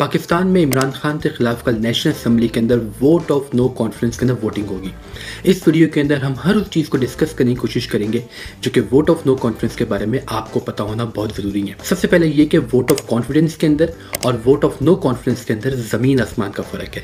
پاکستان میں عمران خان کے خلاف کل نیشنل اسمبلی کے اندر ووٹ آف نو کانفرنس کے اندر ووٹنگ ہوگی۔ اس ویڈیو کے اندر ہم ہر اس چیز کو ڈسکس کرنے کی کوشش کریں گے، جو کہ ووٹ آف نو کانفرنس کے بارے میں آپ کو پتا ہونا بہت ضروری ہے۔ سب سے پہلے یہ کہ ووٹ آف کانفیڈنس کے اندر اور ووٹ آف نو کانفرنس کے اندر زمین آسمان کا فرق ہے۔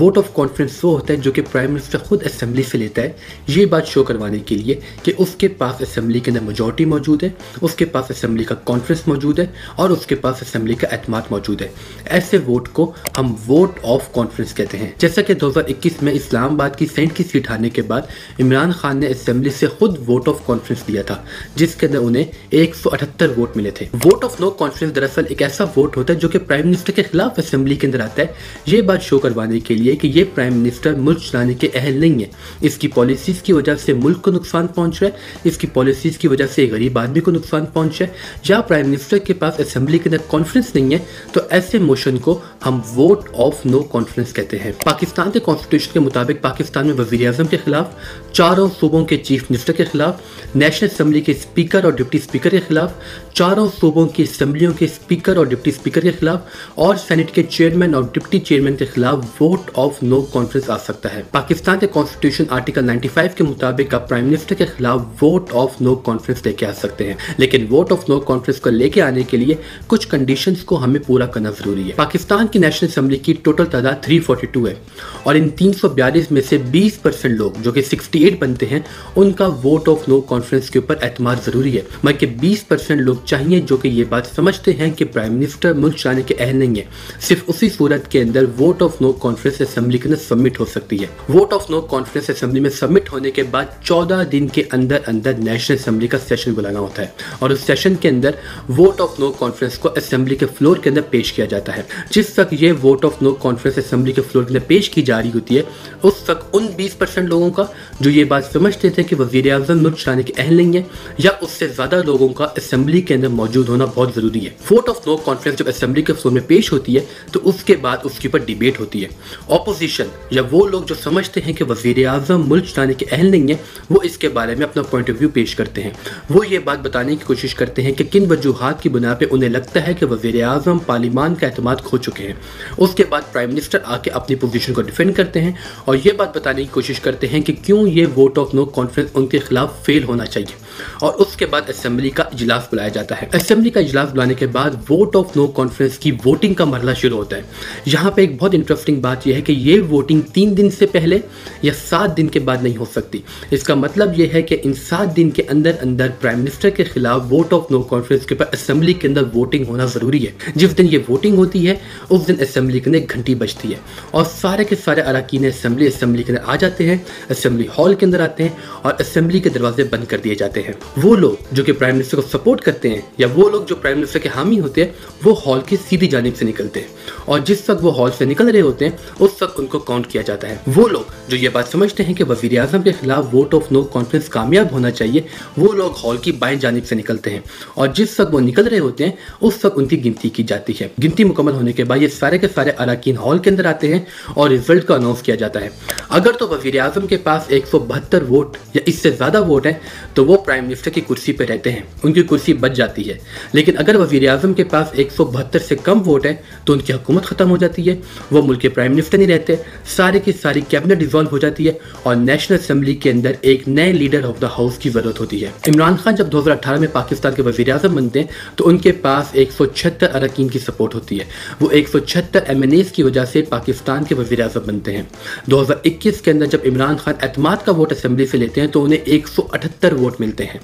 ووٹ آف کانفرنس وہ ہوتا ہے جو کہ پرائم منسٹر خود اسمبلی سے لیتا ہے۔ یہ بات شو کروانے کے لیے کہ اس کے پاس اسمبلی کے اندر میجورٹی موجود ہے، اس کے پاس اسمبلی کا کانفرنس موجود ہے اور اس کے پاس اسمبلی کا اعتماد موجود ہے۔ ایسے ایسے ووٹ کو ہم ووٹ آف کانفرنس کہتے ہیں۔ جیسا کہ دوہزار اکیس میں اسلام آباد کی سینٹ کی سیٹ ہارنے کے بعد عمران خان نے اسمبلی سے خود ووٹ آف کانفرنس دیا تھا، جس کے اندر انہیں ایک سو اٹھتر ووٹ ملے تھے۔ ووٹ آف نو کانفرنس دراصل ایک ایسا ووٹ ہوتا ہے جو کہ پرائم منسٹر کے خلاف اسمبلی کے اندر آتا ہے۔ یہ بات شو کروانے کے لیے کہ یہ پرائم منسٹر ملک چلانے کے اہل نہیں ہے اس کی پالیسیز کی وجہ سے ملک کو نقصان پہنچ رہا ہے، اس کی پالیسیز کی وجہ سے غریب آدمی کو نقصان پہنچ رہا ہے۔ یا پرائم منسٹر کے پاس اسمبلی کے اندر کانفرنس نہیں ہے، تو ایسے موشن کو ہم ووٹ آف نو کانفرنس کہتے ہیں۔ پاکستان کے کانسٹیٹیوشن کے مطابق پاکستان میں وزیر اعظم کے خلاف، چاروں صوبوں کے چیف منسٹر کے خلاف نیشنل اسمبلی کے اسپیکر اور ڈپٹی اسپیکر کے خلاف، چاروں صوبوں کی اسمبلیوں کے اسپیکر اور ڈپٹی اسپیکر کے خلاف اور سینٹ کے چیئرمین اور ڈپٹی چیئرمین کے خلاف ووٹ آف نو کانفرنس آ سکتا ہے۔ پاکستان کے کانسٹیٹیوشن آرٹیکل 95 کے مطابق آپ پرائم منسٹر کے خلاف ووٹ آف نو کانفرنس لے کے آ سکتے ہیں۔ لیکن ووٹ آف نو کانفرنس کو لے کے آنے کے لیے کچھ کنڈیشنز کو ہمیں پورا کرنا ضروری ہے۔ پاکستان کی نیشنل اسمبلی کی ٹوٹل تعداد 342 ہے اور ان 342 میں سے 20 پرسنٹ لوگ جو کہ 68 بنتے ہیں، ان کا ووٹ آف نو کانفرنس کے اوپر اعتماد ضروری ہے۔ بلکہ 20 پرسنٹ لوگ چاہیے جو کہ یہ بات سمجھتے ہیں کہ پرائم منسٹر ملک چلانے کے اہل نہیں ہے صرف اسی صورت کے اندر vote of no confidence assembly کے اندر سبمٹ ہو سکتی ہے۔ Vote of no confidence assembly میں سبمٹ ہونے کے بعد چودہ دن کے اندر اندر نیشنل اسمبلی کا سیشن بلانا ہوتا ہے۔ اور اس سیشن کے اندر ووٹ آف نو کانفرنس کو اسمبلی کے فلور کے اندر پیش کیا جاتا ہے۔ جس تک یہ vote of no confidence assembly کے فلور کے اندر پیش کی جا رہی ہوتی ہے، اس تک ان بیس پرسنٹ لوگوں کا جو یہ بات سمجھتے تھے کہ وزیر اعظم ملک چلانے کے اہل نہیں ہے یا اس سے زیادہ لوگوں کا اسمبلی کے اندر موجود ہونا بہت ضروری ہے۔ ووٹ آف نو کانفرنس جب اسمبلی کے فلور میں پیش ہوتی ہے، تو اس کے بعد اس کے اوپر ڈیبیٹ ہوتی ہے۔ اپوزیشن یا وہ لوگ جو سمجھتے ہیں کہ وزیر اعظم ملک چلانے کے اہل نہیں ہے وہ اس کے بارے میں اپنا پوائنٹ آف ویو پیش کرتے ہیں۔ وہ یہ بات بتانے کی کوشش کرتے ہیں کہ کن وجوہات کی بنا پہ انہیں لگتا ہے کہ وزیر اعظم پارلیمان کا اعتماد ہو چکے ہیں۔ اس کے بعد پرائم منسٹر آ کے اپنی پوزیشن کو ڈیفینڈ کرتے ہیں اور یہ بات بتانے کی کوشش کرتے ہیں کہ کیوں یہ ووٹ آف نو کانفرنس ان کے خلاف فیل ہونا چاہیے۔ اور اس کے بعد اسمبلی کا اجلاس بلایا جاتا ہے۔ اسمبلی کا اجلاس بلانے کے بعد ووٹ آف نو کانفرنس کی ووٹنگ کا مرحلہ شروع ہوتا ہے۔ یہاں پہ ایک بہت انٹرسٹنگ بات یہ ہے کہ یہ ووٹنگ تین دن سے پہلے یا سات دن کے بعد نہیں ہو سکتی۔ اس کا مطلب یہ ہے کہ ان سات دن کے اندر اندر پرائم منسٹر کے خلاف ووٹ آف نو کانفرنس کے اوپر اسمبلی کے اندر ووٹنگ ہونا ضروری ہے۔ جس دن یہ ووٹنگ ہوتی ہے، اس دن اسمبلی کے اندر ایک گھنٹی بجتی ہے۔ اور سارے کے سارے اراکین اسمبلی اسمبلی کے اندر آ جاتے ہیں۔ اسمبلی ہال کے اندر آتے ہیں اور اسمبلی کے دروازے بند کر دیے جاتے ہیں۔ ہیں۔ وہ لوگ جو کہ پرائم منسٹر کو سپورٹ کرتے ہیں یا وہ لوگ جو پرائم منسٹر کے حامی ہوتے ہیں، وہ ہال کی سیدھی جانب سے نکلتے ہیں۔ اور جس وقت وہ ہال سے نکل رہے ہوتے ہیں، اس وقت ان کو کاؤنٹ کیا جاتا ہے۔ وہ لوگ جو یہ بات سمجھتے ہیں کہ وزیر اعظم کے خلاف ووٹ آف نو کانفرنس کامیاب ہونا چاہیے، وہ لوگ ہال کی بائیں جانب سے نکلتے ہیں۔ اور جس وقت وہ نکل رہے ہوتے ہیں، اس وقت ان کی گنتی کی جاتی ہے۔ گنتی مکمل ہونے کے بعد یہ سارے کے سارے اراکین ہال کے اندر آتے ہیں اور رزلٹ کا اناؤنس کیا جاتا ہے۔ اگر تو وزیر اعظم کے پاس ایک سو بہتر ووٹ یا اس سے زیادہ ووٹ ہیں، تو وہ پرائم منسٹر کی کرسی پہ رہتے ہیں۔ ان کی کرسی بچ جاتی ہے۔ لیکن اگر وزیر اعظم کے پاس ایک سو بہتر سے کم ووٹ ہیں، تو ان کی حکومت ختم ہو جاتی ہے۔ وہ ملک کے پرائم منسٹر نہیں رہتے۔ سارے کی ساری کیبنٹ ڈیزالو ہو جاتی ہے اور نیشنل اسمبلی کے اندر ایک نئے لیڈر آف دا ہاؤس کی ضرورت ہوتی ہے۔ عمران خان جب دو ہزار اٹھارہ میں پاکستان کے وزیر اعظم بنتے ہیں، تو ان کے پاس ایک سو چھہتر اراکین کی سپورٹ ہوتی ہے۔ وہ ایک سو چھہتر ایم این ایز کی وجہ سے پاکستان کے وزیر اعظم بنتے ہیں۔ دو ہزار اکیس کے اندر جب عمران خان اعتماد کا ووٹ اسمبلی سے لیتے ہیں تو انہیں ایک سو اٹھتر ووٹ ملتے ہیں۔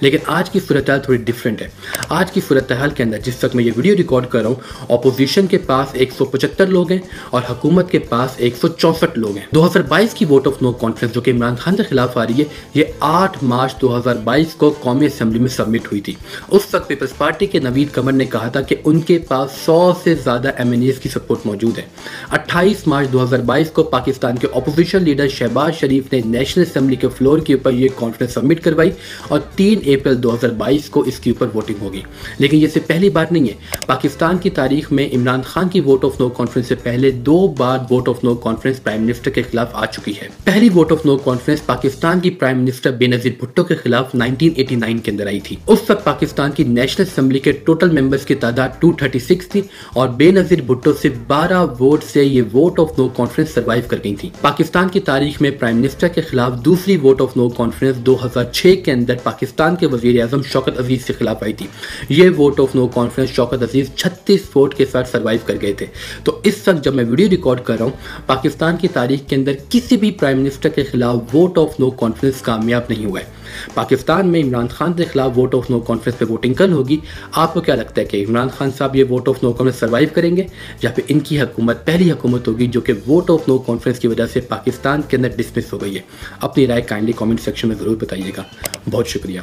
لیکن آج کی صورتحال تھوڑی ڈفرینٹ ہے۔ آج کی صورتحال کے اندر جس وقت میں یہ ویڈیو ریکارڈ کر رہا ہوں اپوزیشن کے پاس ایک سو پچہتر لوگ ہیں اور حکومت کے پاس ایک سو چونسٹھ لوگ ہیں۔ دو ہزار بائیس کی ووٹ آف نو کانفرنس جو کہ عمران خان کے خلاف آ رہی ہے، یہ آٹھ مارچ دو ہزار بائیس کو قومی اسمبلی میں سبمٹ ہوئی تھی۔ اس وقت پیپلز پارٹی کے نوید کمر نے کہا تھا کہ ان کے پاس سو سے زیادہ ایم این ایز کی سپورٹ موجود ہے۔ اٹھائیس مارچ دو ہزار بائیس کو پاکستان کے اپوزیشن لیڈر شہباز شریف نے نیشنل اسمبلی کے فلور کے اوپر یہ کانفرنس سبمٹ کروائی اور تین تین اپریل دو ہزار بائیس کو اس کے اوپر ووٹنگ ہوگی۔ لیکن یہ سے پہلی بار نہیں ہے۔ پاکستان کی تاریخ میں عمران خان کی ووٹ آف نو کانفرنس سے پہلے دو بار vote of no confidence prime minister کے خلاف آ چکی ہے۔ پہلی vote of no confidence Pakistan کی پرائم منسٹر بے نظیر بھٹو کے خلاف 1989 کے اندر آئی تھی۔ اس وقت پاکستان کی نیشنل اسمبلی کے ٹوٹل ممبرز کی تعداد 236 تھی اور بے نظیر بھٹو سے بارہ ووٹ سے یہ vote of no confidence survive کر گئی تھی۔ پاکستان کی تاریخ میں پرائم منسٹر کے خلاف دوسری ووٹ آف نو کانفرنس دو ہزار چھ کے اندر پاکستان کے وزیر اعظم شوکت عزیز کے خلاف آئی تھی۔ یہ vote of no confidence Shaukat Aziz چھتیس ووٹ کے ساتھ سروائیو کر گئے تھے۔ تو اس وقت جب میں ویڈیو ریکارڈ کر رہا ہوں، پاکستان کی تاریخ کے اندر کسی بھی پرائم منسٹر کے خلاف ووٹ آف نو کانفرنس کامیاب نہیں ہوا ہے۔ پاکستان میں عمران خان کے خلاف ووٹ آف نو کانفرنس پہ ووٹنگ کل ہوگی۔ آپ کو کیا لگتا ہے کہ عمران خان صاحب یہ vote of no confidence survive کریں گے؟ یا پھر ان کی حکومت، پہلی حکومت ہوگی جو کہ ووٹ آف نو کانفرنس کی وجہ سے پاکستان کے اندر ڈسمس ہو گئی ہے۔ اپنی رائے کائنڈلی کامنٹ سیکشن میں ضرور بتائیے گا۔ بہت شکریہ۔